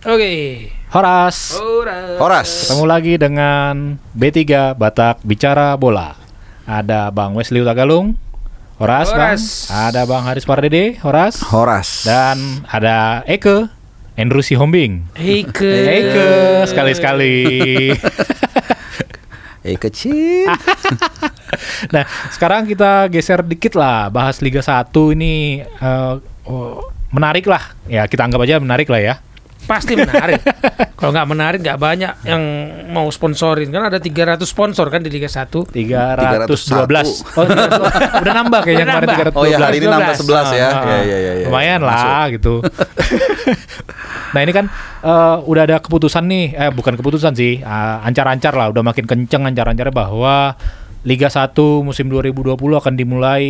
Oke. Horas. Horas. Horas. Ketemu lagi dengan B3 Batak Bicara Bola. Ada Bang Wesley Utagalung, Horas, Bang. Horas. Ada Bang Haris Pardede, Horas. Horas. Dan ada Eke, Andrew Sihombing. Eike. Eke, sekali-sekali. Eh kecil. nah, sekarang kita geser dikit lah, bahas Liga 1 ini eh, oh, menarik lah. Ya, kita anggap aja menarik lah ya. Pasti menarik. Kalau nggak menarik nggak banyak yang mau sponsorin kan ada 300 sponsor kan di Liga 1. 312. 301. Oh, 300. udah nambah kayaknya Udah kemarin nambah. 312. Oh ya hari ini 12. nambah 11 ya. Ah, Ya ya ya. ya. Lumayan Masuk. lah gitu. nah ini kan eh, udah ada keputusan nih, eh bukan keputusan sih, ah, ancar-ancar lah, udah makin kenceng ancar-ancarnya bahwa Liga 1 musim 2020 akan dimulai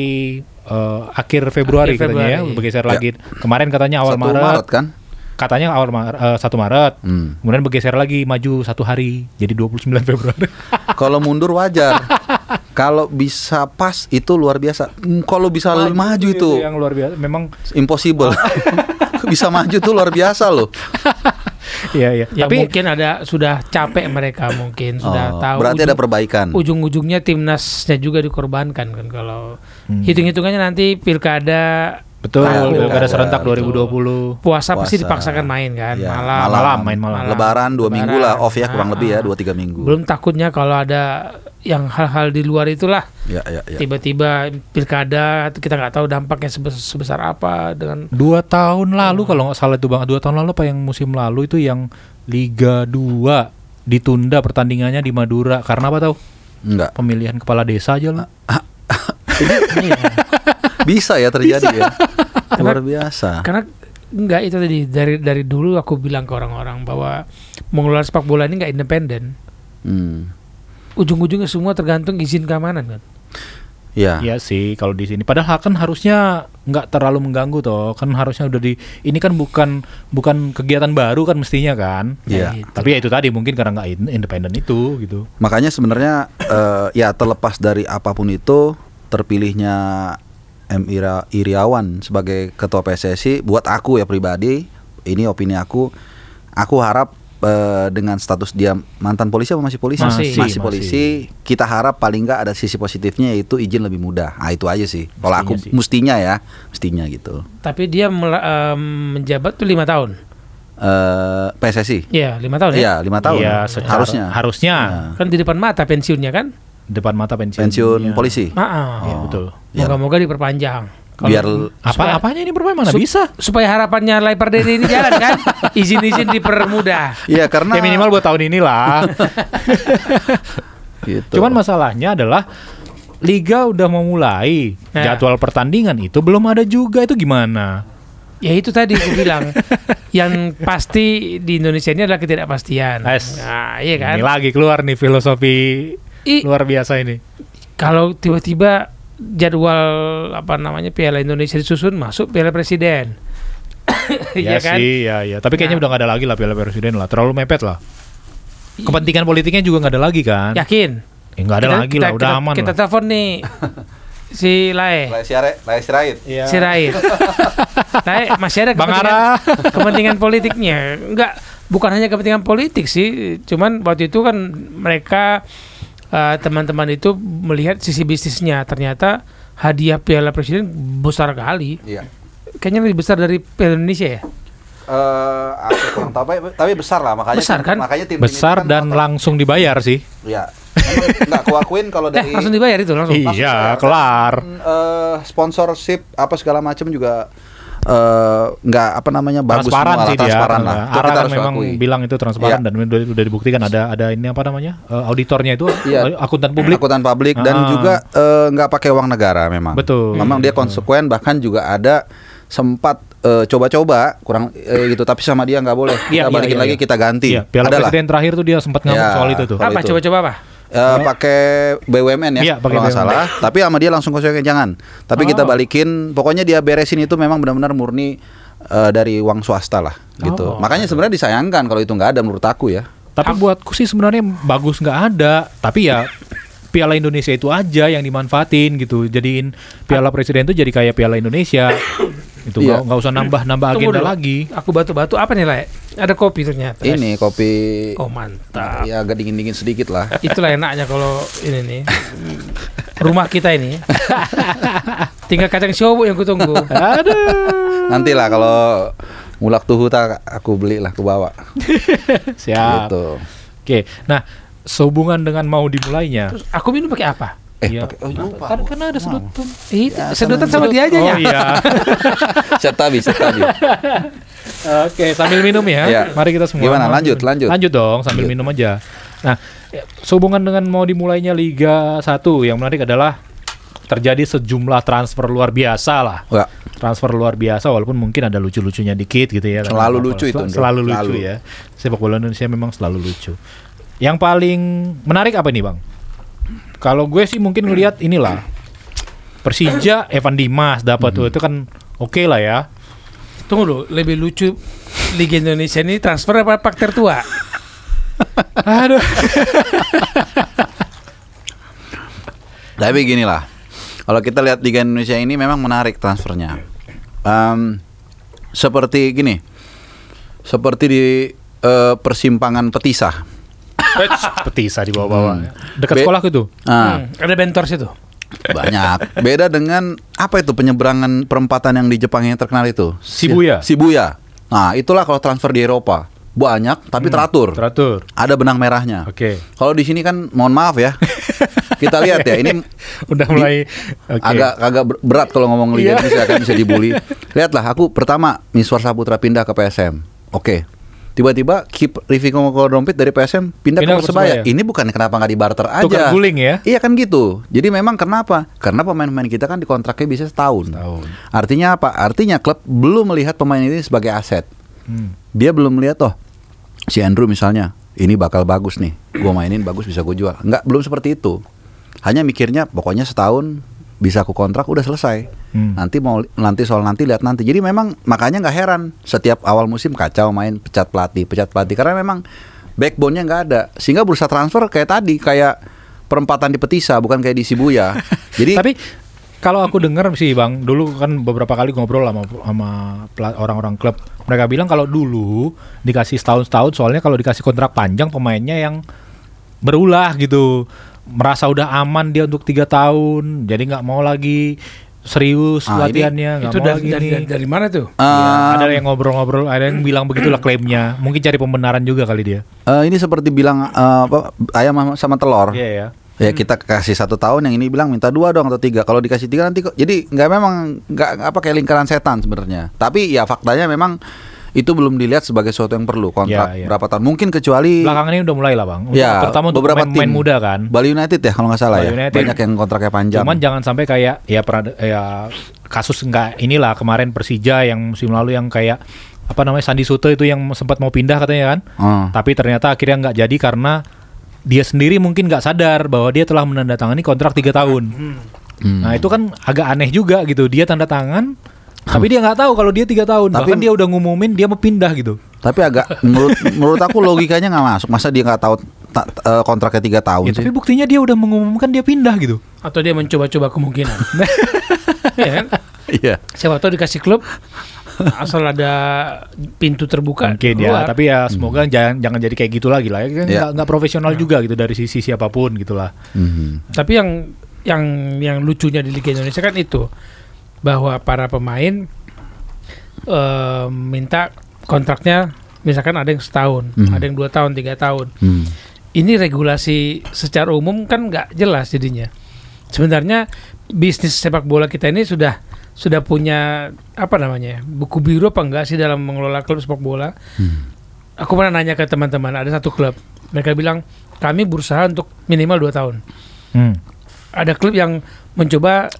eh, akhir Februari Akhir katanya ya, Februari. bergeser Ya. lagi. Kemarin katanya awal Maret, Maret kan? Katanya awal Maret, eh, 1 Maret. Hmm. Kemudian bergeser lagi maju satu hari jadi 29 Februari. Kalau mundur wajar. Kalau bisa pas itu luar biasa. Hmm, Kalau bisa maju, itu yang luar biasa. Memang impossible. bisa maju tuh luar biasa loh. iya iya. Ya Tapi mungkin ada sudah capek mereka mungkin sudah Oh, tahu. berarti ada perbaikan. Ujung-ujungnya timnasnya juga dikorbankan kan kalau Hmm. hitung-hitungannya nanti pilkada betul Nah, pilkada pilkada, serentak betul. 2020. puasa, pasti Puasa. dipaksakan main kan Iya, malam. malam, main malam. Lebaran dua minggu lah off ya kurang Ah, lebih ya ah. dua tiga minggu. Belum takutnya kalau ada yang hal-hal di luar itulah Ya ya ya. tiba-tiba pilkada kita nggak tahu dampaknya sebesar, sebesar apa dengan Dua tahun lalu kalau nggak salah itu bang, dua tahun lalu apa yang musim lalu itu yang Liga 2 ditunda pertandingannya di Madura karena apa tahu? Enggak. Pemilihan kepala desa aja loh. Iya. Bisa ya terjadi ya. Luar biasa. karena nggak itu tadi dari dari dulu aku bilang ke orang-orang bahwa mengelola sepak bola ini nggak independen Hmm. ujung-ujungnya semua tergantung izin keamanan kan Ya. Iya sih kalau di sini. Padahal kan harusnya nggak terlalu mengganggu toh. Kan harusnya udah di ini kan bukan bukan kegiatan baru kan mestinya kan. Iya. Gitu. Tapi ya itu tadi mungkin karena nggak in- independen itu gitu. Makanya sebenarnya eh, ya terlepas dari apa pun itu terpilihnya M Ira Iriawan sebagai ketua PSSI buat aku ya pribadi ini opini aku aku harap eh, dengan status dia mantan polisi apa masih polisi? Masih. Masih, polisi. Kita harap paling nggak ada sisi positifnya yaitu izin lebih mudah. Nah itu aja sih. Kalau aku Mestinya sih. mestinya ya mestinya gitu. Tapi dia em, menjabat tuh lima tahun? Eh PSSI Iya lima tahun ya? Iya lima tahun. Iya, secara- harusnya. harusnya. Nah, kan di depan mata pensiunnya kan depan mata pensiun. pensiun Iya. polisi ah, ah. Iya, Oh. betul. Biar- moga-moga diperpanjang Kalau- biar Apa supaya- apanya ini bermain mana sup- bisa? supaya harapannya Lai Pardede ini jalan kan izin-izin dipermudah Iya karena Ya minimal buat tahun inilah. gitu. Cuman masalahnya adalah liga udah mau mulai, Nah. jadwal pertandingan itu belum ada juga itu gimana? Ya itu tadi aku bilang yang pasti di Indonesia ini adalah ketidakpastian. Nah, iya kan. Ini lagi keluar nih filosofi I- luar biasa ini. Kalau tiba-tiba jadwal apa namanya Piala Indonesia disusun masuk Piala Presiden. Iya Iya kan? sih, ya ya. Tapi kayaknya Nah. udah nggak ada lagi lah Piala Presiden lah, terlalu mepet lah. Kepentingan politiknya juga nggak ada lagi kan? Yakin? Ya nggak ada Kita- lagi kita- lah, udah kita, aman Kita lah. telepon nih si Lae. Lai Sirait, Lai Sirait. Iya. Si Rait. Lae masih ada Bang kepentingan, kepentingan politiknya. Enggak, bukan hanya kepentingan politik sih. Cuman waktu itu kan mereka eh, teman-teman itu melihat sisi bisnisnya. Ternyata hadiah Piala Presiden besar kali. Iya. Kayaknya lebih besar dari Piala Indonesia ya. Eh, aku kurang tahu, tapi, tapi besar lah makanya Besar kan? makanya tim Besar dan langsung dibayar sih. ya nggak kuakuin kalau Eh, dari langsung dibayar itu langsung. Langsung Iya, saya. kelar. eh, sponsorship apa segala macam juga eh, nggak apa namanya bagus transparan semua lah, sih dia. transparan lah Itu kita kan harus memang akui. bilang itu transparan Iya. dan udah, udah dibuktikan ada ada ini apa namanya eh, auditornya itu Iya. akuntan publik. akuntan publik dan Ah. juga eh, nggak pakai uang negara memang Betul. memang dia konsekuen bahkan juga ada sempat eh, coba-coba kurang eh, gitu tapi sama dia nggak boleh Iya, kita iya, balikin iya, lagi iya. kita ganti Iya, Piala Adalah. Presiden terakhir tuh dia sempat ngomong Ya. soal itu tuh. Apa? Coba-coba apa? Eh, pakai BUMN ya Iya, kalau nggak BUMN. salah tapi sama dia langsung konsekuen jangan tapi kita Oh. balikin pokoknya dia beresin itu memang benar-benar murni eh, dari uang swasta lah gitu Oh. makanya sebenarnya disayangkan kalau itu nggak ada menurut aku ya Tapi buatku sih sebenarnya bagus nggak ada. Tapi ya Piala Indonesia itu aja yang dimanfaatin gitu. Jadiin Piala Presiden itu jadi kayak Piala Indonesia. Itu Iya. nggak usah nambah-nambah Tunggu agenda dulu. lagi. Aku batu-batu apa nih, Le? Ada kopi ternyata. Ini kopi Oh mantap. ya agak dingin-dingin sedikit lah. Itulah enaknya kalau ini nih. Rumah kita ini. Tinggal kacang siobok yang kutunggu. Aduh. Nanti lah kalau mulak tuhu tak aku belilah aku bawa. Siap. Gitu. Oke. Nah, sehubungan dengan mau dimulainya. Terus aku minum pakai apa? Eh, Iya. pakai oh, lupa. Kan, kan ada sedotan. Itu sedotan sama dia aja oh, ya. iya. Set tadi, set tadi. Oke, sambil minum ya. Iya. Mari kita semua. Gimana? Lanjut, lanjut. Lanjut dong, sambil Lanjut. minum aja. Nah, ya, sehubungan dengan mau dimulainya Liga 1 yang menarik adalah terjadi sejumlah transfer luar biasa lah. Wah, Transfer luar biasa walaupun mungkin ada lucu-lucunya dikit gitu ya. Selalu Karena lucu itu, Ndro. Selalu lucu Selalu. ya. Sepak bola Indonesia memang selalu lucu. Yang paling menarik apa nih, Bang? Kalau gue sih mungkin ngelihat inilah. Persija Evan Dimas dapat tuh itu kan oke lah ya. Tunggu dulu, lebih lucu Liga Indonesia ini transfer apa pak tertua? Aduh. Tapi gini lah, kalau kita lihat Liga Indonesia ini memang menarik transfernya. Em, seperti gini, seperti di eh, persimpangan Petisah. Petisa di bawah-bawah. Hmm. Dekat Be- sekolah itu. Nah, Hmm, ada bentor situ. banyak. Beda dengan apa itu penyeberangan perempatan yang di Jepang yang terkenal itu? Shibuya. Shibuya. Nah, itulah kalau transfer di Eropa. Banyak tapi teratur. Teratur. Ada benang merahnya. Oke. Kalau di sini kan mohon maaf ya. Kita lihat ya, ini Udah mulai oke. agak agak ber- berat kalau ngomong. Liga Indonesia kan bisa dibully. Lihatlah aku pertama Miswar Saputra pindah ke PSM. Oke. Tiba-tiba keep Rifki Dompit dari PSM pindah, Pindah ke Persebaya. Ini bukan kenapa nggak dibarter aja. Tukar guling ya. Iya kan gitu. Jadi memang kenapa? Karena pemain-pemain kita kan dikontraknya bisa setahun. Tahun. Artinya apa? Artinya klub belum melihat pemain ini sebagai aset. Hmm. Dia belum melihat oh si Andrew misalnya ini bakal bagus nih. Gua mainin bagus bisa gue jual. Enggak, belum seperti itu. Hanya mikirnya pokoknya setahun bisa aku kontrak udah selesai. Hmm. Nanti mau nanti soal nanti lihat nanti. Jadi memang makanya nggak heran setiap awal musim kacau main pecat pelatih, pecat pelatih karena memang backbone-nya nggak ada. Sehingga bursa transfer kayak tadi kayak perempatan di Petisa bukan kayak di Shibuya. Jadi Tapi kalau aku dengar sih Bang, dulu kan beberapa kali ngobrol sama sama orang-orang klub. Mereka bilang kalau dulu dikasih setahun-setahun soalnya kalau dikasih kontrak panjang pemainnya yang berulah gitu. Merasa udah aman dia untuk tiga tahun, jadi nggak mau lagi serius Ah, ini- latihannya, nggak Itu mau dari, dari, dari, dari mana tuh? eh, Ya, ada yang ngobrol-ngobrol, ada yang bilang begitulah klaimnya. Mungkin cari pembenaran juga kali dia. eh, ini seperti bilang eh, apa, ayam sama- telur. Iya ya. Ya kita kasih satu tahun yang ini bilang minta dua dong atau tiga. Kalau dikasih tiga nanti kok. Jadi nggak memang nggak apa kayak lingkaran setan sebenarnya. Tapi ya faktanya memang itu belum dilihat sebagai sesuatu yang perlu kontrak Ya, ya. berapa tahun. Mungkin kecuali Belakangan ini udah mulai lah bang. Untuk- ya terutama untuk beberapa pemain tim muda kan. Bali United ya kalau nggak salah Bali ya. United. Banyak yang kontraknya panjang. Cuman jangan sampai kayak ya pernah ya kasus enggak inilah kemarin Persija yang musim lalu yang kayak apa namanya Sandi Suto itu yang sempat mau pindah katanya kan. Oh. Tapi ternyata akhirnya nggak jadi karena dia sendiri mungkin nggak sadar bahwa dia telah menandatangani kontrak tiga tahun. Hmm. Nah itu kan agak aneh juga gitu. Dia tanda tangan, tapi dia nggak tahu kalau dia tiga tahun. Tapi- Bahkan dia udah ngumumin dia mau pindah gitu. Tapi agak menurut menurut aku logikanya nggak masuk. Masa dia nggak tahu ta- eh, kontraknya tiga tahun Ya, sih? tapi buktinya dia udah mengumumkan dia pindah gitu. Atau dia mencoba-coba kemungkinan? Iya kan? Iya. Siapa tahu dikasih klub asal ada pintu terbuka. Mungkin ya, keluar. tapi ya semoga jangan jangan jadi kayak gitu lagi lah. Ya, kan Ya. nggak profesional juga gitu dari sisi siapa pun gitulah. Mhm. Tapi yang yang yang lucunya di Liga Indonesia kan itu bahwa para pemain eh, minta kontraknya misalkan ada yang setahun, Mhm. ada yang dua tahun, tiga tahun. Hmm. Ini regulasi secara umum kan nggak jelas jadinya. Sebenarnya bisnis sepak bola kita ini sudah sudah punya apa namanya buku biru apa enggak sih dalam mengelola klub sepak bola? Hmm. Aku pernah nanya ke teman-teman ada satu klub, mereka bilang kami berusaha untuk minimal dua tahun. Hmm. ada klub yang mencoba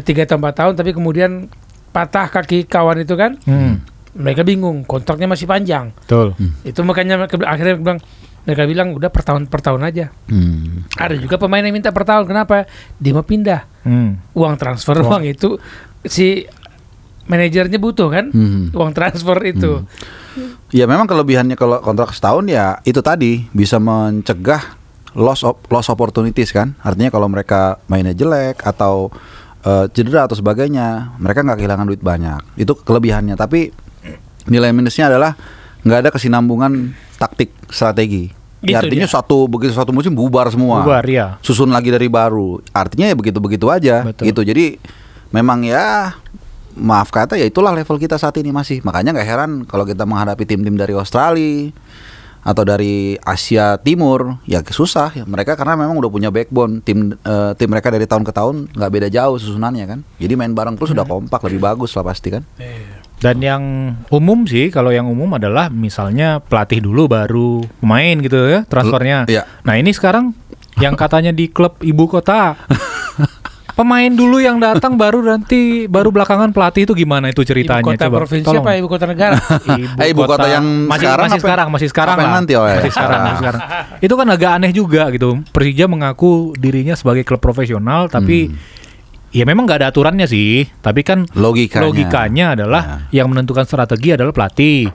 tiga atau empat tahun tapi kemudian patah kaki kawan itu kan Hmm. mereka bingung kontraknya masih panjang Betul. itu makanya mereka akhirnya bilang mereka bilang udah per tahun per tahun aja Hmm. ada juga pemain yang minta per tahun kenapa dia mau pindah Hmm. uang transfer Uang. uang itu si manajernya butuh kan Hmm. uang transfer itu Ya memang kelebihannya kalau kontrak setahun ya itu tadi bisa mencegah loss op- loss opportunities kan. Artinya kalau mereka mainnya jelek atau eh, cedera atau sebagainya, mereka nggak kehilangan duit banyak. Itu kelebihannya. Tapi nilai minusnya adalah nggak ada kesinambungan taktik strategi. Ya, Gitu artinya dia. suatu begitu suatu musim bubar semua. Bubar, ya. Susun lagi dari baru. Artinya ya begitu-begitu aja Betul. gitu. Jadi memang ya maaf kata ya itulah level kita saat ini masih. Makanya nggak heran kalau kita menghadapi tim-tim dari Australia atau dari Asia Timur ya susah ya mereka karena memang udah punya backbone. Tim eh, tim mereka dari tahun ke tahun nggak beda jauh susunannya kan. Jadi main bareng terus udah kompak lebih bagus lah pasti kan. Dan yang umum sih, kalau yang umum adalah misalnya pelatih dulu baru pemain gitu ya transfernya. Iya. Nah ini sekarang yang katanya di klub ibu kota, pemain dulu yang datang baru nanti baru belakangan pelatih itu gimana itu ceritanya? Ibu kota Coba, provinsi tolong. apa ibu kota negara? Ibu, Eh, ibu kota yang masih, sekarang masih apa- sekarang masih sekarang lah. nanti, oh, ya? masih sekarang masih sekarang itu kan agak aneh juga gitu Persija mengaku dirinya sebagai klub profesional tapi ya memang nggak ada aturannya sih tapi kan Hmm. Logikanya. logikanya adalah yang menentukan strategi adalah pelatih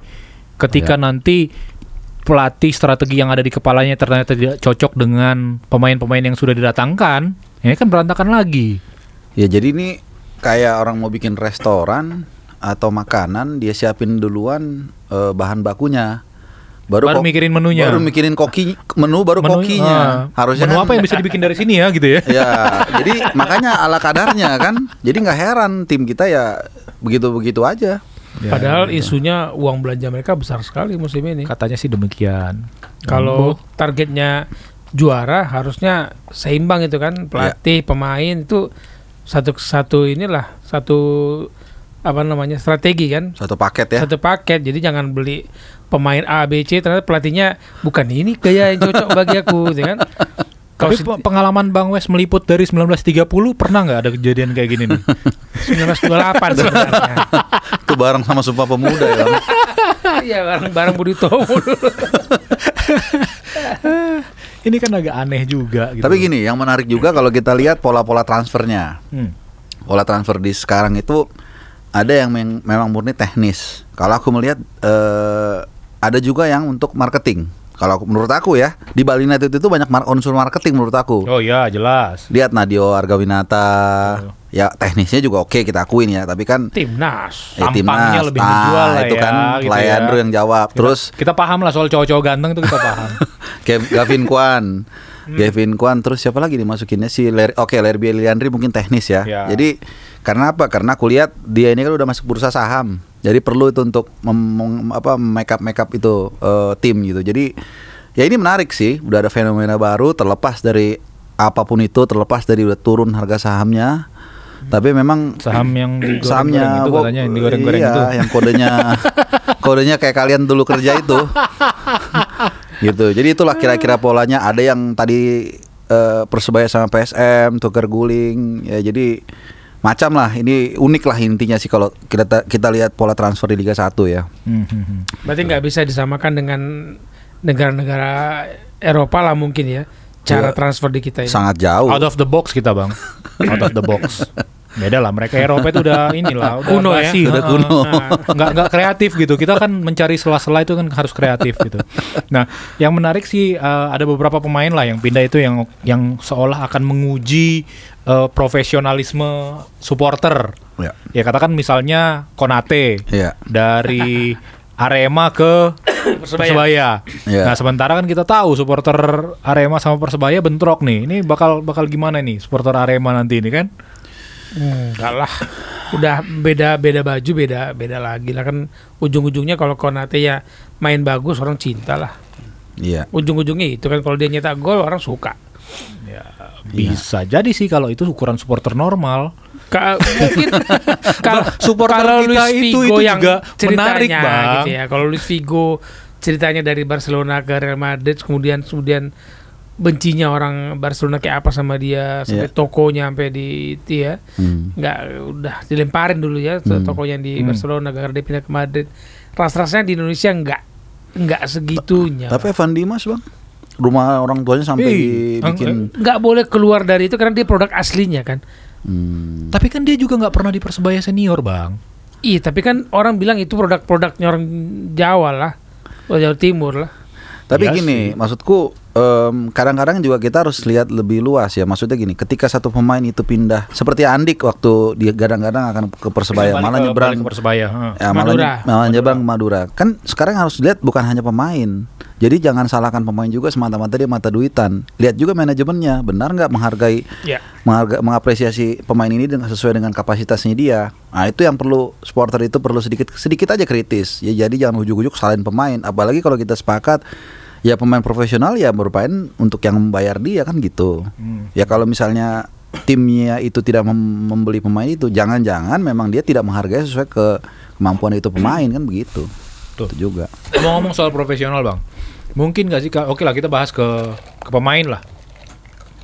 ketika Ya. nanti pelatih strategi yang ada di kepalanya ternyata tidak cocok dengan pemain-pemain yang sudah didatangkan ini kan berantakan lagi Ya jadi ini kayak orang mau bikin restoran atau makanan dia siapin duluan eh, bahan bakunya. Baru kok- mikirin menunya. Baru mikirin koki menu baru Menu- kokinya. ah, Harusnya menu kan- apa yang bisa dibikin dari sini ya gitu ya Ya, jadi makanya ala kadarnya kan. Jadi nggak heran tim kita ya begitu-begitu aja. Ya, Padahal isunya uang belanja mereka besar sekali musim ini. katanya sih demikian Kalau targetnya juara harusnya seimbang itu kan. Pelatih pemain itu satu satu inilah satu apa namanya strategi kan. Satu paket ya. satu paket. Jadi jangan beli pemain A B C. Ternyata pelatihnya bukan ini gaya yang cocok bagi aku gitu kan. Tapi kalau si- pe- pengalaman Bang Wes meliput dari 1930 pernah nggak ada kejadian kayak gini nih? 1928 sebenarnya. Itu bareng sama Sumpah Pemuda ya. Iya bareng bareng Budi Tomo dulu Ini kan agak aneh juga gitu. Tapi gini, yang menarik juga kalau kita lihat pola-pola transfernya. Hmm. pola transfer di sekarang itu ada yang memang murni teknis. Kalau aku melihat eh, ada juga yang untuk marketing. Kalau aku- menurut aku ya di Bali United itu banyak mar- unsur marketing menurut aku. Oh ya jelas. Lihat Nadio Argawinata, ya teknisnya juga oke kita akuin ya. Tapi kan timnas eh, Tampangnya lebih menjual lah itu ya, kan gitu Leandro ya. yang jawab. Terus Kita paham lah soal cowok-cowok ganteng itu kita paham. Gavin Kwan. Hmm. Gavin Kwan terus siapa lagi dimasukinnya si Ler Oke, Lerby Liandri mungkin teknis ya. Ya. Jadi karena apa? Karena aku lihat dia ini kan udah masuk bursa saham. Jadi perlu itu untuk mem- apa make up make up itu eh, tim gitu. Jadi ya ini menarik sih. Udah ada fenomena baru terlepas dari apa pun itu, terlepas dari udah turun harga sahamnya. Tapi memang Saham yang sahamnya itu katanya yang digoreng-goreng iya, itu. yang kodenya kodenya kayak kalian dulu kerja itu. Gitu. Jadi itulah kira-kira polanya. Ada yang tadi eh, persebaya sama PSM tukar guling ya jadi macam lah. Ini unik lah intinya sih kalau kita kita lihat pola transfer di Liga 1 ya. Hmm, hmm, hmm. berarti nggak bisa disamakan dengan negara-negara Eropa lah mungkin ya cara Ya, transfer di kita ini. Sangat jauh. Out of the box kita bang. Out of the box. Beda lah mereka Eropa itu udah inilah udah Kuno ya? Udah kuno. nggak nggak kreatif gitu. Kita kan mencari sela-sela itu kan harus kreatif gitu. Nah yang menarik sih eh, ada beberapa pemain lah yang pindah itu yang yang seolah akan menguji eh, profesionalisme supporter. Ya. Ya katakan misalnya Konate ya. dari Arema ke Persebaya. Ya. Nah sementara kan kita tahu supporter Arema sama Persebaya bentrok nih. Ini bakal bakal gimana nih supporter Arema nanti ini kan? enggak lah udah beda beda baju beda beda lagi lah kan ujung-ujungnya kalau Konate ya main bagus orang cinta lah iya ujung-ujungnya itu kan kalau dia nyetak gol orang suka Ya bisa jadi sih kalau itu ukuran supporter normal. Ka- mungkin kalau Supporter kalau kita Luis Figo itu yang juga ceritanya menarik, Bang. gitu ya. Kalau Luis Figo ceritanya dari Barcelona ke Real Madrid kemudian kemudian bencinya orang Barcelona kayak apa sama dia sampai Iya. tokonya sampai di itu ya Hmm. nggak udah dilemparin dulu ya Hmm. tokonya di Hmm. Barcelona gara dia pindah ke Madrid ras-rasanya di Indonesia nggak nggak segitunya tapi Evan Dimas bang rumah orang tuanya sampai Ih, dibikin nggak boleh keluar dari itu karena dia produk aslinya kan Hmm. Tapi kan dia juga nggak pernah di Persebaya senior bang. Iya, tapi kan orang bilang itu produk-produknya orang Jawa lah, Jawa Timur lah. Tapi Iya gini, sih. maksudku em, kadang-kadang juga kita harus lihat lebih luas ya. Maksudnya gini, ketika satu pemain itu pindah seperti Andik waktu dia kadang-kadang akan ke Persebaya, Balik malah ke- nyebrang ke Persebaya. heeh. Ya, malah, Madura. malah nyebrang ke Madura. Kan sekarang harus lihat bukan hanya pemain. Jadi jangan salahkan pemain juga semata-mata dia mata duitan. Lihat juga manajemennya, benar nggak menghargai Ya. mengharga- mengapresiasi pemain ini dengan sesuai dengan kapasitasnya dia. Nah, itu yang perlu supporter itu perlu sedikit sedikit aja kritis. Ya jadi jangan ujuk-ujuk salahin pemain, apalagi kalau kita sepakat ya pemain profesional ya bermain untuk yang membayar dia kan gitu. Hmm. Ya kalau misalnya timnya itu tidak mem- membeli pemain itu, jangan-jangan memang dia tidak menghargai sesuai ke kemampuan itu pemain kan begitu. Tuh. Itu juga. Ngomong-ngomong soal profesional bang, mungkin gak sih? Oke lah kita bahas ke ke pemain lah.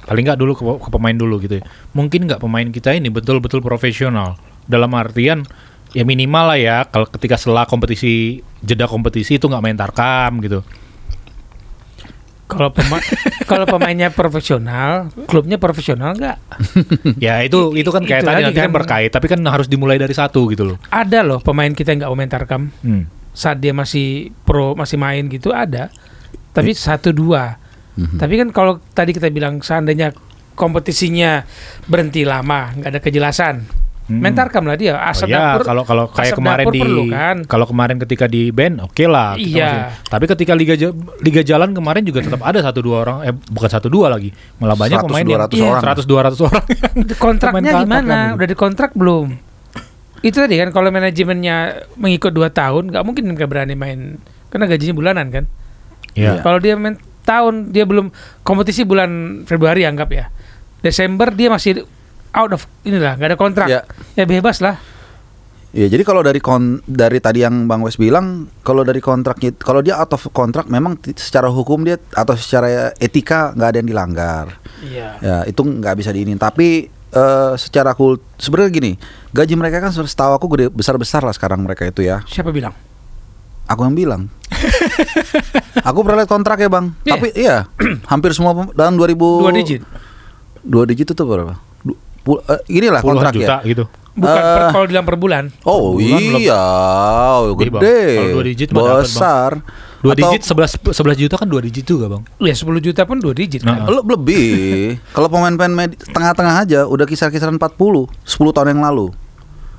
Paling nggak dulu ke, ke pemain dulu gitu. ya. Mungkin nggak pemain kita ini betul-betul profesional dalam artian ya minimal lah ya kalau ketika setelah kompetisi jeda kompetisi itu nggak main tarkam gitu. Kalau pema kalau pemainnya profesional, klubnya profesional nggak? ya itu itu kan kayak Itu tadi nanti kan kan. berkait, tapi kan harus dimulai dari satu gitu loh. Ada loh pemain kita yang nggak komentar kam Hmm. saat dia masih pro masih main gitu ada. Tapi satu dua. Mhm. Tapi kan kalau tadi kita bilang seandainya kompetisinya berhenti lama, nggak ada kejelasan, Hmm. mentarkam lah dia. Oh Asap ya, dapur. kalau kalau kayak asap kemarin di perlu kan. kalau kemarin ketika di band oke lah. kita Iya. masih- Tapi ketika liga liga jalan kemarin juga tetap ada satu dua orang eh bukan satu dua lagi. Malah banyak 100, pemain yang 200 orang. 100 200 orang. yang kontraknya gimana? gitu. Udah dikontrak belum? Itu tadi kan kalau manajemennya mengikut dua tahun, nggak mungkin nggak berani main karena gajinya bulanan kan. Iya. Kalau dia main tahun dia belum kompetisi bulan Februari anggap ya. Desember dia masih out of inilah nggak ada kontrak. Ya. Ya, bebas lah. Ya jadi kalau dari kon dari tadi yang Bang Wes bilang kalau dari kontraknya kalau dia out of kontrak memang secara hukum dia atau secara etika nggak ada yang dilanggar. Iya. Ya itu nggak bisa diinin. Tapi eh, secara kul sebenarnya gini gaji mereka kan setahu aku gede besar besar lah sekarang mereka itu ya. Siapa bilang? Aku yang bilang. aku pernah lihat kontrak ya bang. Iya. Tapi iya hampir semua dalam 2000 Dua digit. Dua digit itu berapa? Pul- eh, inilah Puluhan kontrak juta ya. gitu. Bukan Eh, per, kalau bilang per bulan. Oh Bulan belum. iya, oh, Bang. gede, Kalau dua digit dapat, besar. Dua Atau- digit 11 11 juta kan dua digit juga, Bang. Ya 10 juta pun dua digit kan. Nah. Le- lebih. Kalau pemain-pemain med- tengah-tengah aja udah kisar-kisaran 40, 10 tahun yang lalu.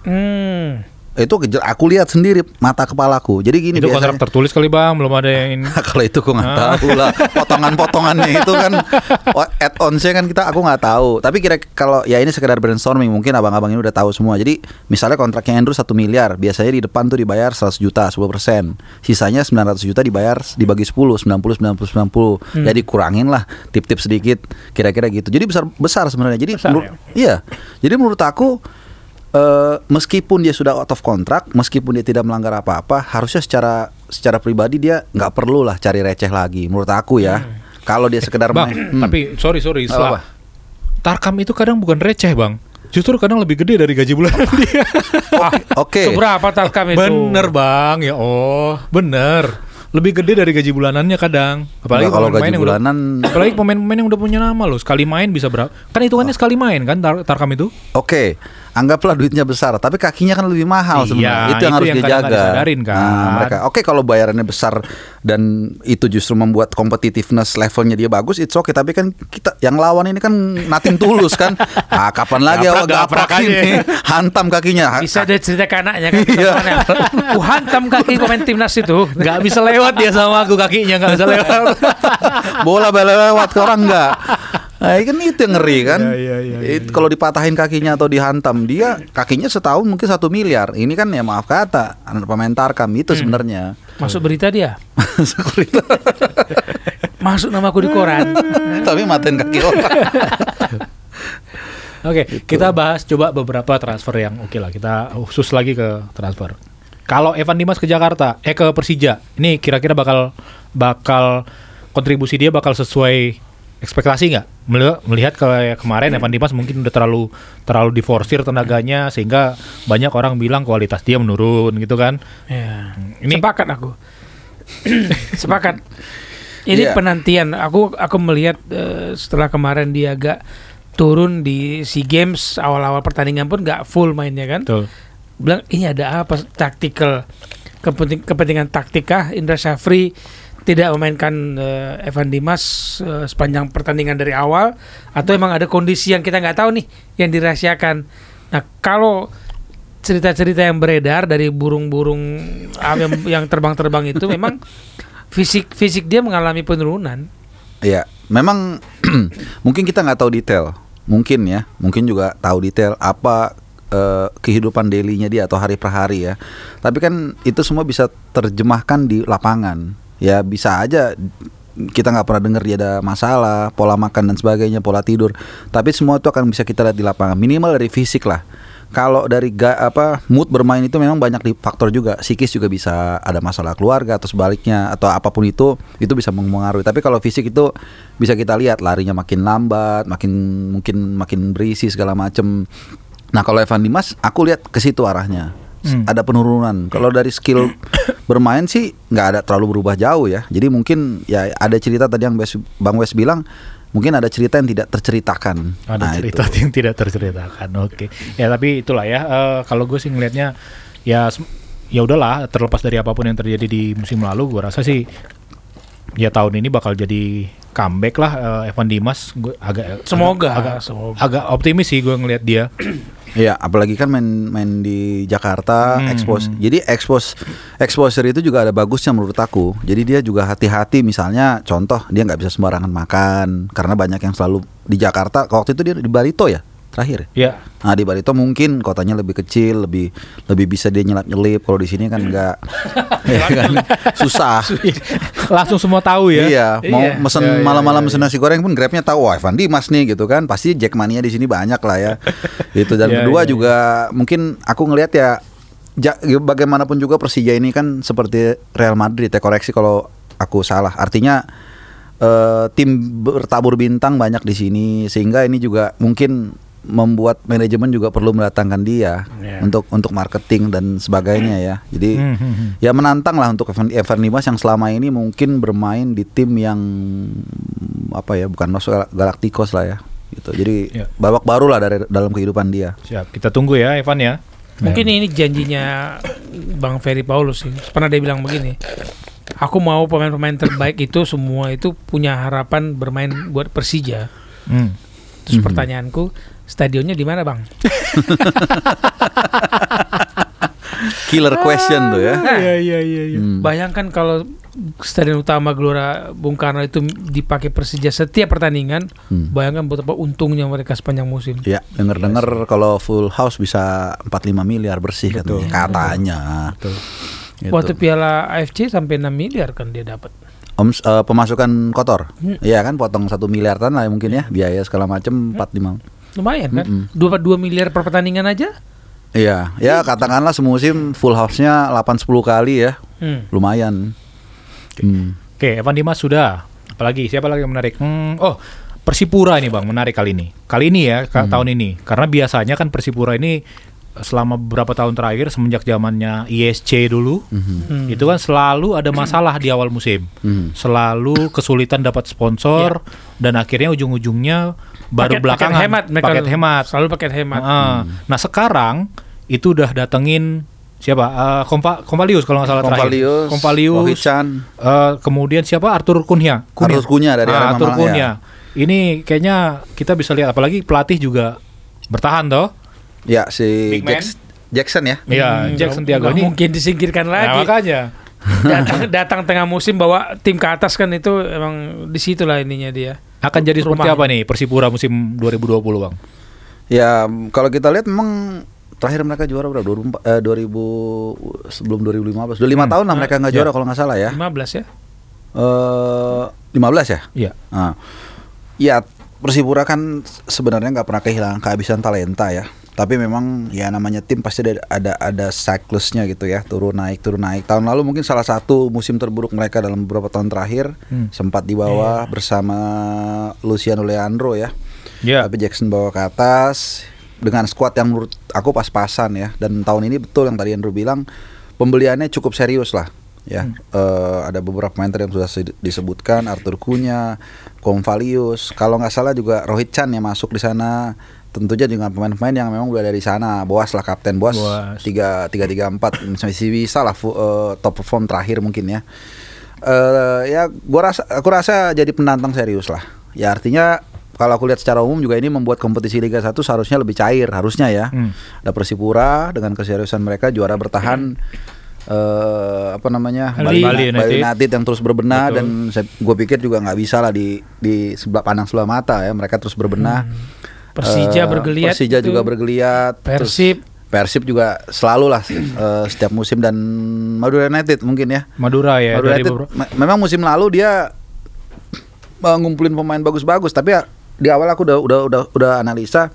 Hmm. Itu aku lihat sendiri mata kepalaku. Jadi gini itu kontrak tertulis kali, Bang. Belum ada yang ini. kalau itu aku nggak Ah. tahu lah. Potongan-potongannya itu kan. Oh, add-onsnya kan kita aku nggak tahu. Tapi kira kalau ya ini sekedar brainstorming mungkin abang-abang ini udah tahu semua. Jadi misalnya kontraknya Andrew 1 miliar biasanya di depan tuh dibayar 100 juta 10 persen. Sisanya 900 juta dibayar dibagi 10 90 90 90 jadi kurangin lah tip-tip sedikit kira-kira gitu. Jadi besar besar sebenarnya. Jadi Besar, menurut- iya. Jadi menurut aku eh, meskipun dia sudah out of kontrak, meskipun dia tidak melanggar apa-apa, harusnya secara secara pribadi dia nggak perlu lah cari receh lagi. Menurut aku ya, kalau dia sekedar Bang, main, Hmm. tapi sorry sorry, setelah Tarkam itu kadang bukan receh, Bang. Justru kadang lebih gede dari gaji bulanan dia. oke, Seberapa tarkam itu? Bener bang, ya oh bener. Lebih gede dari gaji bulanannya kadang. Apalagi kalau gaji yang udah- bulanan, apalagi pemain-pemain yang udah punya nama loh. Sekali main bisa berapa? Kan hitungannya sekali main kan tar Tarkam itu? oke, anggaplah duitnya besar, tapi kakinya kan lebih mahal Iya, sebenarnya. Itu yang itu harus yang dijaga. nggak kan. Nah, mereka, oke kalau bayarannya besar dan itu justru membuat competitiveness levelnya dia bagus, it's okay. Tapi kan kita yang lawan ini kan nating tulus kan. Ah, kapan lagi awak gaprak gaprak ini, hantam kakinya. Bisa dia cerita ke anaknya kan. Iya. Ku hantam kaki pemain timnas itu. Nggak bisa lewat dia sama aku kakinya nggak bisa lewat. bola lewat ke orang enggak Nah, kan itu yang ngeri kan. Iya, iya, iya, iya, Itu Kalau dipatahin kakinya atau dihantam, dia kakinya setahun mungkin satu miliar. Ini kan ya maaf kata, anak pemain Tarkam itu sebenarnya. Masuk berita dia. Sekuriti. Masuk namaku di koran. Tapi matain kaki orang. Oke, kita bahas coba beberapa transfer yang oke lah. Kita khusus lagi ke transfer. Kalau Evan Dimas ke Jakarta, eh ke Persija, ini kira-kira bakal bakal kontribusi dia bakal sesuai ekspektasi nggak? Melihat, melihat kayak kemarin Evan Dimas mungkin udah terlalu terlalu diforsir tenaganya sehingga banyak orang bilang kualitas dia menurun gitu kan? Ya. Ini- Sepakat aku. Sepakat. Ini Iya. penantian. Aku aku melihat eh, setelah kemarin dia agak turun di SEA Games awal-awal pertandingan pun nggak full mainnya kan. Betul. Bilang ini ada apa tactical kepenting, kepentingan taktikah Indra Syafri tidak memainkan eh, Evan Dimas eh, sepanjang pertandingan dari awal atau emang ada kondisi yang kita nggak tahu nih yang dirahasiakan. Nah kalau cerita-cerita yang beredar dari burung-burung yang, yang terbang-terbang itu memang fisik fisik dia mengalami penurunan. Iya, memang mungkin kita nggak tahu detail, mungkin ya, mungkin juga tahu detail apa eh, kehidupan dailynya dia atau hari per hari ya. Tapi kan itu semua bisa terjemahkan di lapangan. Ya bisa aja kita nggak pernah dengar dia ada masalah, pola makan dan sebagainya, pola tidur. Tapi semua itu akan bisa kita lihat di lapangan. Minimal dari fisik lah. Kalau dari ga, apa mood bermain itu memang banyak di faktor juga. Psikis juga bisa ada masalah keluarga atau sebaliknya atau apa pun itu itu bisa mempengaruhi. Tapi kalau fisik itu bisa kita lihat larinya makin lambat, makin mungkin makin berisi segala macem. Nah kalau Evan Dimas, aku lihat ke situ arahnya. Hmm. Ada penurunan. Kalau dari skill bermain sih nggak ada terlalu berubah jauh ya. Jadi mungkin ya ada cerita tadi yang Bang Wes bilang mungkin ada cerita yang tidak terceritakan. Ada Nah, cerita itu. yang tidak terceritakan. Oke. Ya tapi itulah ya. eh, kalau gue sih ngelihatnya ya ya udahlah terlepas dari apa pun yang terjadi di musim lalu, gue rasa sih ya tahun ini bakal jadi comeback lah eh, Evan Dimas. Gue agak Semoga, agak, semoga. agak optimis sih gue ngelihat dia. Iya, apalagi kan main main di Jakarta, Hmm. expose. Jadi expose exposure itu juga ada bagusnya menurut aku. Jadi dia juga hati-hati misalnya contoh dia nggak bisa sembarangan makan karena banyak yang selalu di Jakarta. Waktu itu dia di Barito ya terakhir. Ya. Nah di Barito mungkin kotanya lebih kecil, lebih lebih bisa dia nyelap nyelip. Kalau di sini kan nggak, ya kan susah. Langsung semua tahu ya. Iya, mau Iya. mesen Iya, iya, malam-malam iya, mesen nasi goreng pun grabnya tahu wah Evan Dimas nih gitu kan. Pasti Jackmania di sini banyak lah ya. Itu dan Iya, kedua iya, juga mungkin aku ngelihat ya ja- bagaimanapun juga Persija ini kan seperti Real Madrid ya koreksi kalau aku salah. Artinya eh, tim bertabur bintang banyak di sini sehingga ini juga mungkin membuat manajemen juga perlu mendatangkan dia Iya. untuk untuk marketing dan sebagainya ya. Jadi Hmm, hmm, hmm. ya menantang lah untuk Evan, Evan Dimas yang selama ini mungkin bermain di tim yang apa ya bukan masuk Gal- Galacticos lah ya gitu jadi Ya. babak baru lah dari dalam kehidupan dia Siap. Kita tunggu ya Evan ya. Mungkin ini janjinya Bang Ferry Paulus sih. Pernah dia bilang begini. Aku mau pemain-pemain terbaik itu semua itu punya harapan bermain buat Persija. Hmm. Terus Mhm. pertanyaanku, stadionnya di mana, Bang? killer question tuh ya Iya iya iya. iya. Hmm. Bayangkan kalau stadion utama Gelora Bung Karno itu dipakai Persija setiap pertandingan, Hmm. bayangkan betapa untungnya mereka sepanjang musim. ya denger dengar kalau full house bisa 45 miliar bersih Betul. katanya katanya Betul. Gitu. Waktu Piala AFC sampai 6 miliar kan dia dapat. Om eh, pemasukan kotor Hmm. Iya kan potong satu miliaran lah mungkin ya biaya segala macam 45 Lumayan kan? Dua 2 miliar per pertandingan aja. Iya, ya katakanlah semusim full house-nya 8-10 kali ya. Hmm. Lumayan. Hmm. Oke, Evan Dimas sudah. Apalagi siapa lagi yang menarik? Hmm, oh, Persipura ini Bang, menarik kali ini. Kali ini ya, ka- tahun ini. Karena biasanya kan Persipura ini eh, selama beberapa tahun terakhir semenjak zamannya ISC dulu, Hmm. itu kan selalu ada masalah di awal musim. Hmm. Selalu kesulitan dapat sponsor dan akhirnya ujung-ujungnya baru Paket- belakangan paket hemat mereka paket hemat. Selalu paket hemat. Heeh. Nah, sekarang itu udah datengin siapa? Eh, Kompa Kompalius kalau nggak salah terakhir. Kompalius, Kompalius. Rohichan, Eh, kemudian siapa Arthur Cunha? Arthur Cunha dari Ah, Arema Arthur ya. Ini kayaknya kita bisa lihat apalagi pelatih juga bertahan toh. ya si. Jackson, Jackson ya. Iya, Hmm, Jackson Tiago ini. mungkin disingkirkan Nah, lagi. makanya. Datang datang tengah musim bawa tim ke atas kan itu emang di situlah ininya dia. Akan jadi seperti Rumah. apa nih Persipura musim 2020, Bang? Ya kalau kita lihat memang terakhir mereka juara berapa? 2004, eh, 2000 sebelum 2015. Udah lima Hmm. tahun lah mereka nggak Ya. juara kalau nggak salah ya. 15 ya. Eh 15 ya? Iya. Nah, ya Persipura kan sebenarnya nggak pernah kehilangan kehabisan talenta ya. Tapi memang ya namanya tim pasti ada ada ada siklusnya gitu ya, turun naik turun naik. Tahun lalu mungkin salah satu musim terburuk mereka dalam beberapa tahun terakhir Hmm. sempat di bawah bersama Luciano Leandro ya. Iya. Tapi Jackson bawa ke atas dengan skuad yang menurut aku pas-pasan ya. Dan tahun ini betul yang tadi Andrew bilang pembeliannya cukup serius lah. Ya, Eh, ada beberapa pemain yang sudah se- disebutkan Arthur Cunha, Konvalius, kalau nggak salah juga Rohit Chan yang masuk di sana. Tentunya dengan pemain-pemain yang memang udah dari sana. Boas lah kapten Boas tiga tiga tiga empat masih bisa lah eh, top perform terakhir mungkin ya. eh, ya gua rasa aku rasa jadi penantang serius lah. Ya artinya kalau aku lihat secara umum juga ini membuat kompetisi Liga 1 seharusnya lebih cair harusnya ya. Hmm. Ada Persipura dengan keseriusan mereka juara bertahan eh apa namanya Bali. Bali United. United yang terus berbenah Betul. dan gue pikir juga nggak bisa lah di di sebelah pandang sebelah mata ya mereka terus berbenah. Persija Eh, bergeliat Persija itu. juga bergeliat. terus Persib. Persib juga selalu lah eh, setiap musim dan Madura United mungkin ya. Madura ya Madura United beberapa- me- memang musim lalu dia eh, ngumpulin pemain bagus-bagus tapi ya, di awal aku udah udah udah udah analisa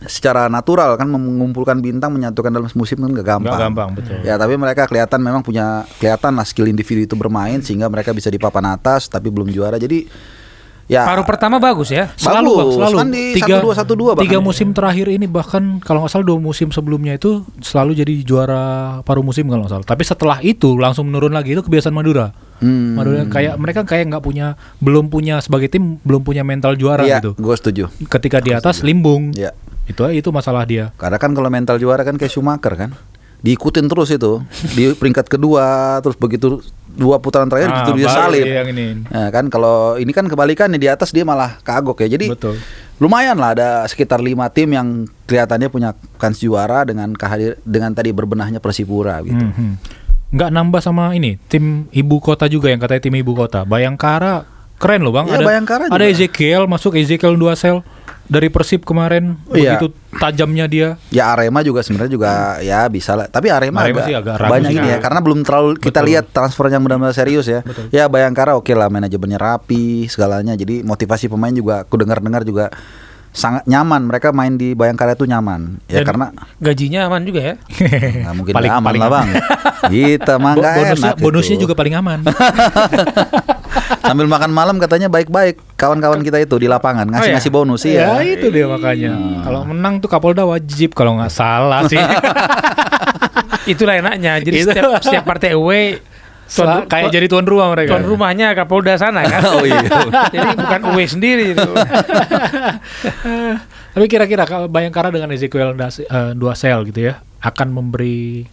secara natural kan mengumpulkan bintang menyatukan dalam musim kan gak gampang. Nggak gampang, betul. Ya tapi mereka kelihatan memang punya kelihatan lah skill individu itu bermain sehingga mereka bisa di papan atas tapi belum juara. Jadi ya Paruh pertama bagus ya. Selalu Bagus, bang, selalu kan di 1-2, 1-2 bahkan. tiga musim terakhir ini bahkan kalau nggak salah dua musim sebelumnya itu selalu jadi juara paruh musim kalau nggak salah. Tapi setelah itu langsung menurun lagi itu kebiasaan Madura. Hmm. Madura kayak mereka kayak nggak punya belum punya sebagai tim belum punya mental juara Iya, gitu. gue setuju. Ketika di atas limbung. Ya. Itu itu masalah dia. Karena kan kalau mental juara kan kayak Schumacher kan. Diikutin terus itu di peringkat kedua terus begitu dua putaran terakhir Ah, gitu dia salib. yang ini. Nah, kan kalau ini kan kebalikan nih di atas dia malah kagok ya. Jadi Betul. lumayan lah ada sekitar lima tim yang kelihatannya punya kans juara dengan kehadir dengan tadi berbenahnya Persipura gitu. Hmm, hmm. Nggak nambah sama ini tim ibu kota juga yang katanya tim ibu kota. Bayangkara keren loh bang. Iya, ada Bayangkara ada juga. Ezekiel masuk Ezekiel dua sel dari Persib kemarin Iya. begitu tajamnya dia. Ya Arema juga sebenarnya juga ya bisa lah. Tapi Arema, Arema sih agak ragu banyak sih. ini ya karena belum terlalu kita Betul. lihat transfer yang benar-benar serius ya. Betul. Ya Bayangkara oke lah manajemennya rapi segalanya. Jadi motivasi pemain juga aku dengar-dengar juga sangat nyaman. Mereka main di Bayangkara itu nyaman. Ya Dan karena gajinya aman juga ya. nggak mungkin Paling- aman paling lah bang. Kita mah Bo- nggak bonusnya enak itu. bonusnya juga paling aman. Sambil makan malam katanya baik-baik kawan-kawan kita itu di lapangan ngasih ngasih bonus sih ya ya. itu dia makanya. Kalau menang tuh Kapolda wajib kalau nggak salah sih. Itulah enaknya. Jadi Itu. setiap setiap partai away Sel- kayak jadi tuan rumah mereka. tuan rumahnya Kapolda sana kan. Oh iya. Jadi bukan away sendiri itu. Tapi kira-kira kalau Bayangkara dengan Ezekiel Das- eh, dua sel gitu ya akan memberi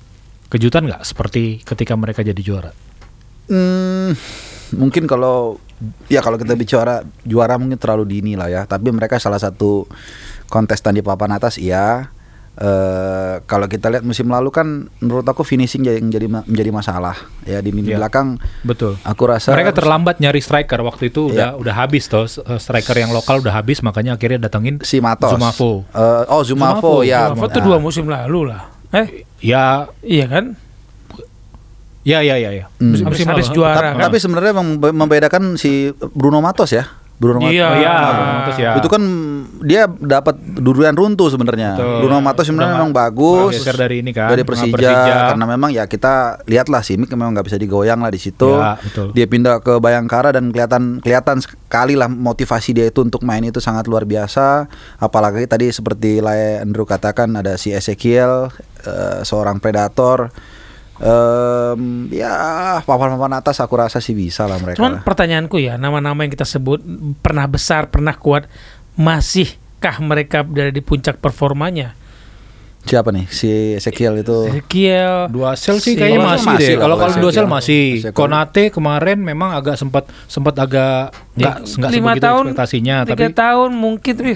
kejutan nggak seperti ketika mereka jadi juara? Hmm, mungkin kalau ya kalau kita bicara juara mungkin terlalu dini lah ya. Tapi mereka salah satu kontestan di papan atas iya. Eh kalau kita lihat musim lalu kan menurut aku finishing jadi menjadi menjadi masalah ya di lini Iya. belakang. Betul. Aku rasa Mereka terlambat nyari striker waktu itu udah Iya. udah habis toh eh, striker yang lokal udah habis makanya akhirnya datengin si Matos. Zumafo. Eh, oh Zumafo, Zumafo, ya. Foto Nah, dua musim lalu lah. Eh, Ya, iya kan? ya, ya, ya, ya. Hmm. Habis, habis juara Tapi, kan. tapi sebenarnya membe- membedakan si Bruno Matos ya. Bruno Matos. Iya. Oh, iya, Ah. Matos ya. Itu kan dia dapat durian runtuh sebenarnya. Bruno Matos sebenarnya memang bagus. geser dari ini kan, Dari Persija, Persija. karena memang ya kita lihatlah sih Mik memang nggak bisa digoyang lah di situ. Ya, betul. Dia pindah ke Bayangkara dan kelihatan kelihatan sekali lah motivasi dia itu untuk main itu sangat luar biasa. Apalagi tadi seperti Lae Andrew katakan ada si Ezekiel eh, seorang predator. Em, ya papan-papan atas aku rasa sih bisa lah mereka. Cuman pertanyaanku ya, nama-nama yang kita sebut pernah besar, pernah kuat, masihkah mereka berada di puncak performanya? Siapa nih si Ezekiel itu? Ezekiel, Dua sel sih Si- kayaknya masih, masih deh. Kalau kalau dua sel masih. Ezekiel. Konate kemarin memang agak sempat sempat agak nggak nggak lima sebegitu tahun, ekspektasinya, tiga tapi tahun mungkin tapi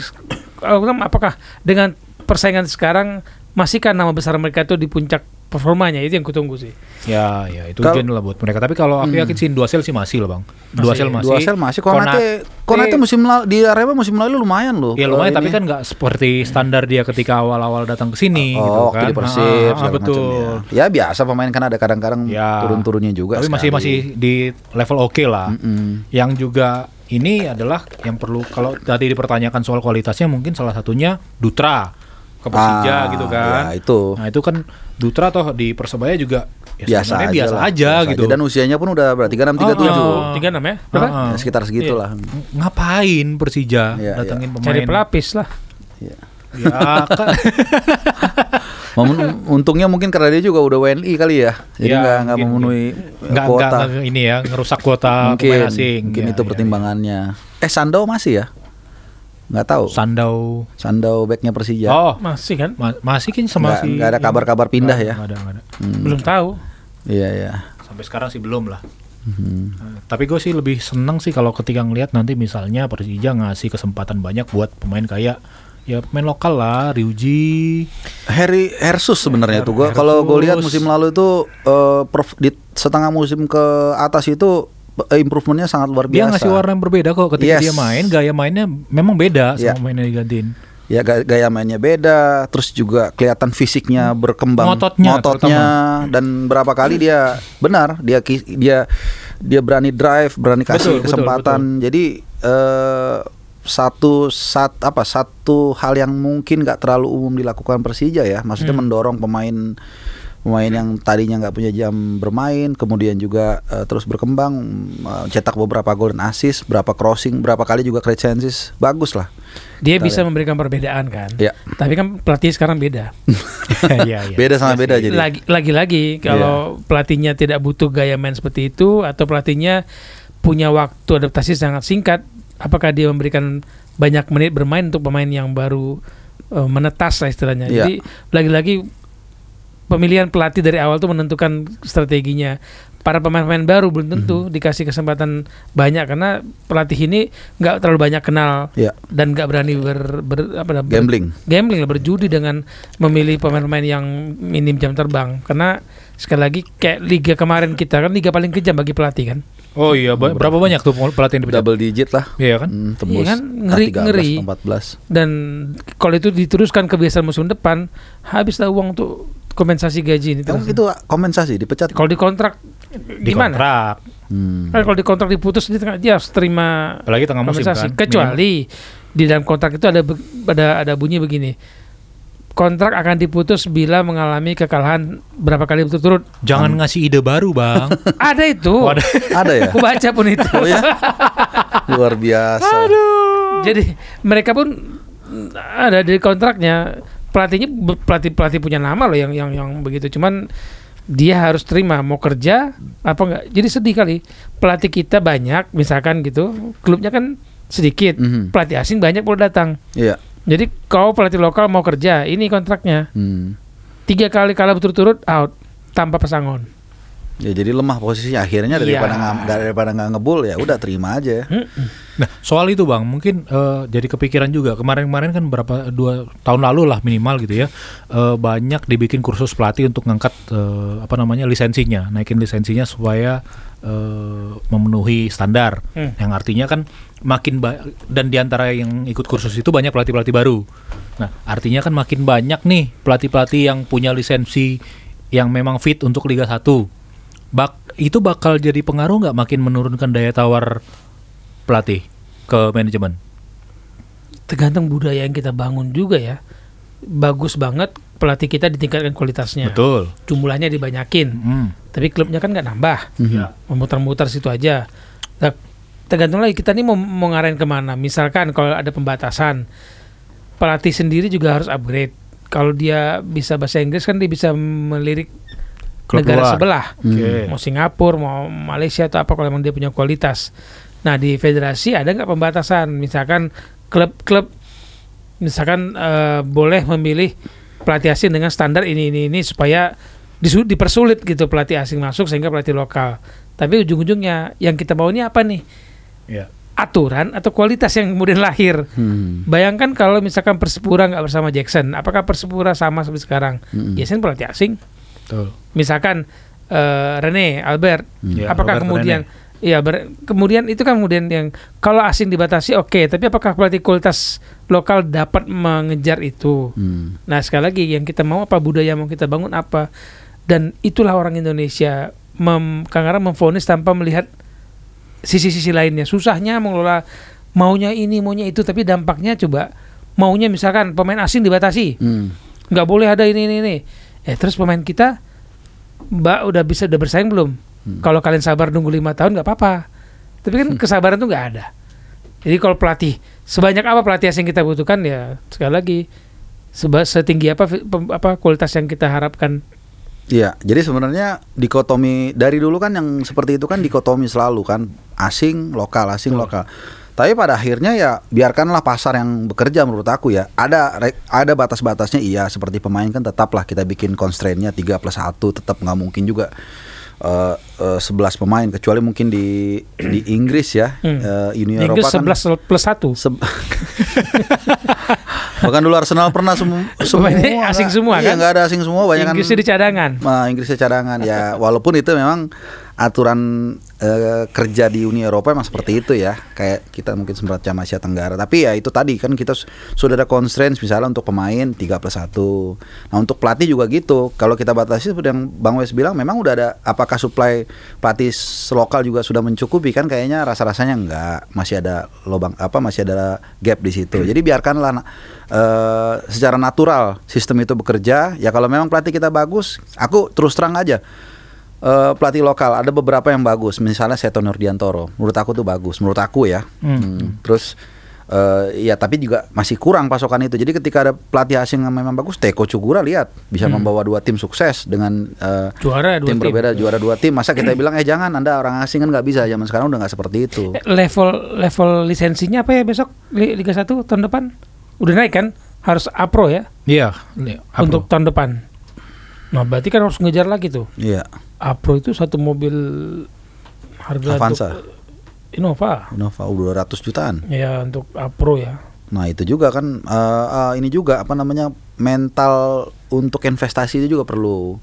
apakah dengan persaingan sekarang masihkah nama besar mereka itu di puncak performanya itu yang kutunggu sih. ya ya itu ujian lah buat mereka. Tapi kalau aku yakin sih dua sel sih masih lah bang. Dua Masih. sel masih. Dua sel masih. Konate, Konate musim lalu di Arema musim lalu lumayan loh. Ya lumayan tapi kan nggak seperti standar dia ketika awal-awal datang ke sini gitu Oh, waktu kan. di Persib Ah, ah, betul. macam ya. Ya biasa pemain kan ada kadang-kadang Ya. turun-turunnya juga. Tapi masih sekali. masih di level oke lah. Yang juga ini adalah yang perlu kalau tadi dipertanyakan soal kualitasnya mungkin salah satunya Dutra ke Persija Ah, gitu kan. ya, itu. Nah, itu kan Dutra toh di Persebaya juga ya biasa sebenarnya aja, biasa lah, aja biasa gitu. aja. Dan usianya pun udah berarti 36 37. Ah, Tiga enam ya? Berapa? Ah, ah. Ya, sekitar segitulah. Ngapain Persija Iya, datangin pemain? Cari pelapis lah. Iya. Ya, kan. Untungnya mungkin karena dia juga udah WNI kali ya. Jadi Ya, nggak nggak mungkin, memenuhi nggak kuota. nggak nggak ini ya ngerusak kuota mungkin pemain asing. mungkin Ya, itu ya, pertimbangannya. Eh Sandau masih ya? Nggak tahu. Sandau. Sandau backnya Persija. Oh, Masih kan? ma- masih kan sama Nggak- si nggak ada kabar-kabar pindah Nggak- ya? nggak ada, nggak ada. Hmm. Belum tahu. Iya iya. Sampai sekarang sih belum lah. Mhm. Tapi gue sih lebih seneng sih kalau ketika ngelihat nanti misalnya Persija ngasih kesempatan banyak buat pemain kayak ya pemain lokal lah, Ryuji. Harry Hersus sebenarnya Her- tuh gua kalau gue lihat musim lalu itu eh, perf- di setengah musim ke atas itu improvementnya sangat luar Dia biasa. ngasih warna yang berbeda kok ketika Yes. dia main, gaya mainnya memang beda Iya. sama mainnya digantiin. Ya ga- gaya mainnya beda, terus juga kelihatan fisiknya berkembang, Ngototnya dan berapa kali dia benar dia dia dia berani drive, berani kasih Betul, betul, kesempatan. Jadi eh, satu sat apa satu hal yang mungkin nggak terlalu umum dilakukan Persija ya, maksudnya Hmm. mendorong pemain pemain yang tadinya nggak punya jam bermain, kemudian juga eh, terus berkembang, eh, cetak beberapa gol dan assist, berapa crossing, berapa kali juga create chances, bagus lah. Dia Kita bisa lihat. memberikan perbedaan kan. Ya. Tapi kan pelatih sekarang beda. Iya, iya. Beda sama Iya beda jadi. Lagi lagi-lagi kalau pelatihnya tidak butuh gaya main seperti itu atau pelatihnya punya waktu adaptasi sangat singkat, apakah dia memberikan banyak menit bermain untuk pemain yang baru eh, menetas lah istilahnya. Iya. Jadi lagi-lagi pemilihan pelatih dari awal tuh menentukan strateginya. Para pemain-pemain baru belum tentu dikasih kesempatan banyak karena pelatih ini nggak terlalu banyak kenal Ya, dan nggak berani ber, ber- apa, ber- gambling. gambling lah berjudi dengan memilih pemain-pemain yang minim jam terbang karena sekali lagi kayak liga kemarin kita kan liga paling kejam bagi pelatih kan Oh iya, ba- berapa banyak tuh pelatih yang dipecat? Double digit lah. Iya kan? Hmm, tembus Iya kan? Ngeri- K13, ngeri. 14. dan kalau itu diteruskan kebiasaan musim depan habislah uang untuk kompensasi gaji ini Emang terus. itu kompensasi dipecat. kalau dikontrak Di gimana kontrak. Hmm. kan kalau dikontrak diputus dia, dia harus terima Apalagi tengah musim kompensasi kan. kecuali di dalam kontrak itu ada ada ada bunyi begini kontrak akan diputus bila mengalami kekalahan berapa kali berturut-turut Jangan ngasih ide baru, Bang. ada itu Oh, ada. Ada ya? aku baca pun itu Oh ya? Luar biasa. jadi mereka pun ada di kontraknya pelatihnya pelatih pelatih punya nama loh yang yang yang begitu cuman dia harus terima mau kerja apa enggak jadi sedih kali pelatih kita banyak misalkan gitu klubnya kan sedikit Mhm. pelatih asing banyak boleh datang Iya. jadi kau pelatih lokal mau kerja ini kontraknya Hmm. tiga kali kalah berturut-turut out tanpa pesangon Ya jadi lemah posisinya akhirnya daripada nggak daripada nggak ngebul ya udah terima aja. Mm-mm. Nah, soal itu bang, mungkin eh, jadi kepikiran juga kemarin-kemarin kan berapa dua tahun lalu lah minimal gitu ya, eh, banyak dibikin kursus pelatih untuk ngangkat eh, apa namanya lisensinya, naikin lisensinya supaya eh, memenuhi standar. Hmm. Yang artinya kan makin ba- dan di antara yang ikut kursus itu banyak pelatih-pelatih baru. Nah, artinya kan makin banyak nih pelatih-pelatih yang punya lisensi yang memang fit untuk Liga 1. Bak itu bakal jadi pengaruh nggak makin menurunkan daya tawar pelatih ke manajemen. tergantung budaya yang kita bangun juga ya bagus banget pelatih kita ditingkatkan kualitasnya Betul. jumlahnya dibanyakin Hmm. tapi klubnya kan nggak nambah Ya. memutar-mutar situ aja Nah, tergantung lagi kita nih mau, mau ngarahin ke mana misalkan kalau ada pembatasan pelatih sendiri juga harus upgrade kalau dia bisa bahasa Inggris kan dia bisa melirik Klub negara luar. sebelah Oke. mau Singapura mau Malaysia atau apa kalau memang dia punya kualitas nah di federasi ada nggak pembatasan misalkan klub-klub misalkan eh, boleh memilih pelatih asing dengan standar ini ini ini supaya disu- dipersulit gitu pelatih asing masuk sehingga pelatih lokal tapi ujung-ujungnya yang kita mau ini apa nih Ya. aturan atau kualitas yang kemudian lahir Hmm. bayangkan kalau misalkan Persipura nggak bersama Jackson apakah Persipura sama seperti sekarang Mm-mm. Jackson pelatih asing Betul. misalkan eh, Rene Albert Ya, apakah Robert kemudian Iya, ber- kemudian itu kan kemudian yang kalau asing dibatasi oke, tapi apakah pelatih kualitas lokal dapat mengejar itu? Hmm. Nah sekali lagi yang kita mau apa budaya mau kita bangun apa dan itulah orang Indonesia mem, kadang-kadang memfonis tanpa melihat sisi-sisi lainnya. Susahnya mengelola maunya ini maunya itu tapi dampaknya coba maunya misalkan pemain asing dibatasi Hmm. nggak boleh ada ini ini ini. Eh terus pemain kita mbak udah bisa udah bersaing belum? Kalau kalian sabar nunggu lima tahun nggak apa-apa. Tapi kan kesabaran tuh nggak ada. Jadi kalau pelatih sebanyak apa pelatih asing kita butuhkan ya sekali lagi seba, setinggi apa apa kualitas yang kita harapkan. Iya, jadi sebenarnya dikotomi dari dulu kan yang seperti itu kan dikotomi selalu kan asing lokal asing lokal. Tapi pada akhirnya ya biarkanlah pasar yang bekerja menurut aku ya. Ada ada batas-batasnya iya seperti pemain kan tetaplah kita bikin constraint-nya 3 plus 1 tetap nggak mungkin juga eh, eh, 11 pemain kecuali mungkin di di Inggris ya Hmm. eh, Uni Inggris Eropa kan 11 plus 1. Se- Bahkan dulu Arsenal pernah semu- semua asing semua, iya, kan? nggak ada asing semua banyak Inggrisnya di cadangan. Nah, Inggrisnya cadangan ya walaupun itu memang aturan eh, kerja di Uni Eropa memang seperti itu ya. Kayak kita mungkin semacam Asia Tenggara. Tapi ya itu tadi kan kita su- sudah ada constraints misalnya untuk pemain 3 plus 1 nah untuk pelatih juga gitu. Kalau kita batasi seperti yang Bang Wes bilang memang udah ada apakah supply pelatih lokal juga sudah mencukupi? Kan kayaknya rasa-rasanya enggak. Masih ada lubang apa masih ada gap di situ. Jadi biarkanlah eh, secara natural sistem itu bekerja. Ya kalau memang pelatih kita bagus aku terus terang aja eh, pelatih lokal ada beberapa yang bagus misalnya Seto Nurdiantoro menurut aku tuh bagus menurut aku ya Hmm. Hmm. terus eh, ya tapi juga masih kurang pasokan itu jadi ketika ada pelatih asing yang memang bagus Teko Cugura lihat bisa membawa dua tim sukses dengan eh, Juara dua tim tim. berbeda juara dua tim masa kita bilang eh jangan anda orang asing kan nggak bisa zaman sekarang udah nggak seperti itu Level level lisensinya apa ya besok Li- Liga 1 tahun depan? Udah naik kan? Harus Apro ya Iya, untuk tahun depan. Nah, berarti kan harus ngejar lagi tuh. iya Apro itu satu mobil harga Avanza. untuk Innova. Innova uh, 200 jutaan Ya untuk Apro ya. Nah itu juga kan eh, eh, ini juga apa namanya mental untuk investasi itu juga perlu.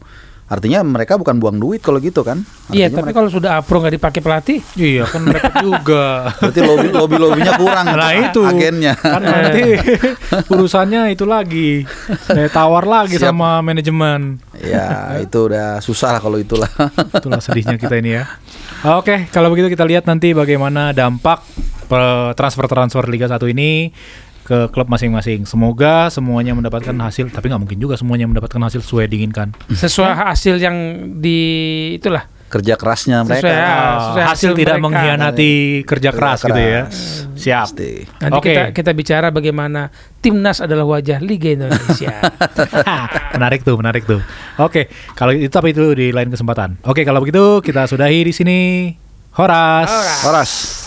Artinya mereka bukan buang duit kalau gitu kan? Iya, tapi mereka- kalau sudah Apro nggak dipakai pelatih, Iya kan mereka juga. berarti lobby lobby lobbynya kurang Nah untuk itu agennya. kan nanti urusannya itu lagi Daya tawar lagi Siap. sama manajemen. ya itu udah susah lah kalau itulah. Itulah sedihnya kita ini ya. Oke, kalau begitu kita lihat nanti bagaimana dampak pe- transfer-transfer Liga 1 ini ke klub masing-masing. Semoga semuanya mendapatkan hasil, tapi nggak mungkin juga semuanya mendapatkan hasil sesuai diinginkan. sesuai hasil yang di itulah Kerja kerasnya mereka. Sesuai, ya. Oh, sesuai hasil hasil tidak mereka. mengkhianati kerja Kerja keras gitu ya. keras. Siap. Pasti. Nanti Oke. kita kita bicara bagaimana timnas adalah wajah Liga Indonesia. menarik tuh, menarik tuh. Oke, kalau itu tapi itu di lain kesempatan. Oke, kalau begitu kita sudahi di sini. Horas. Horas. Horas.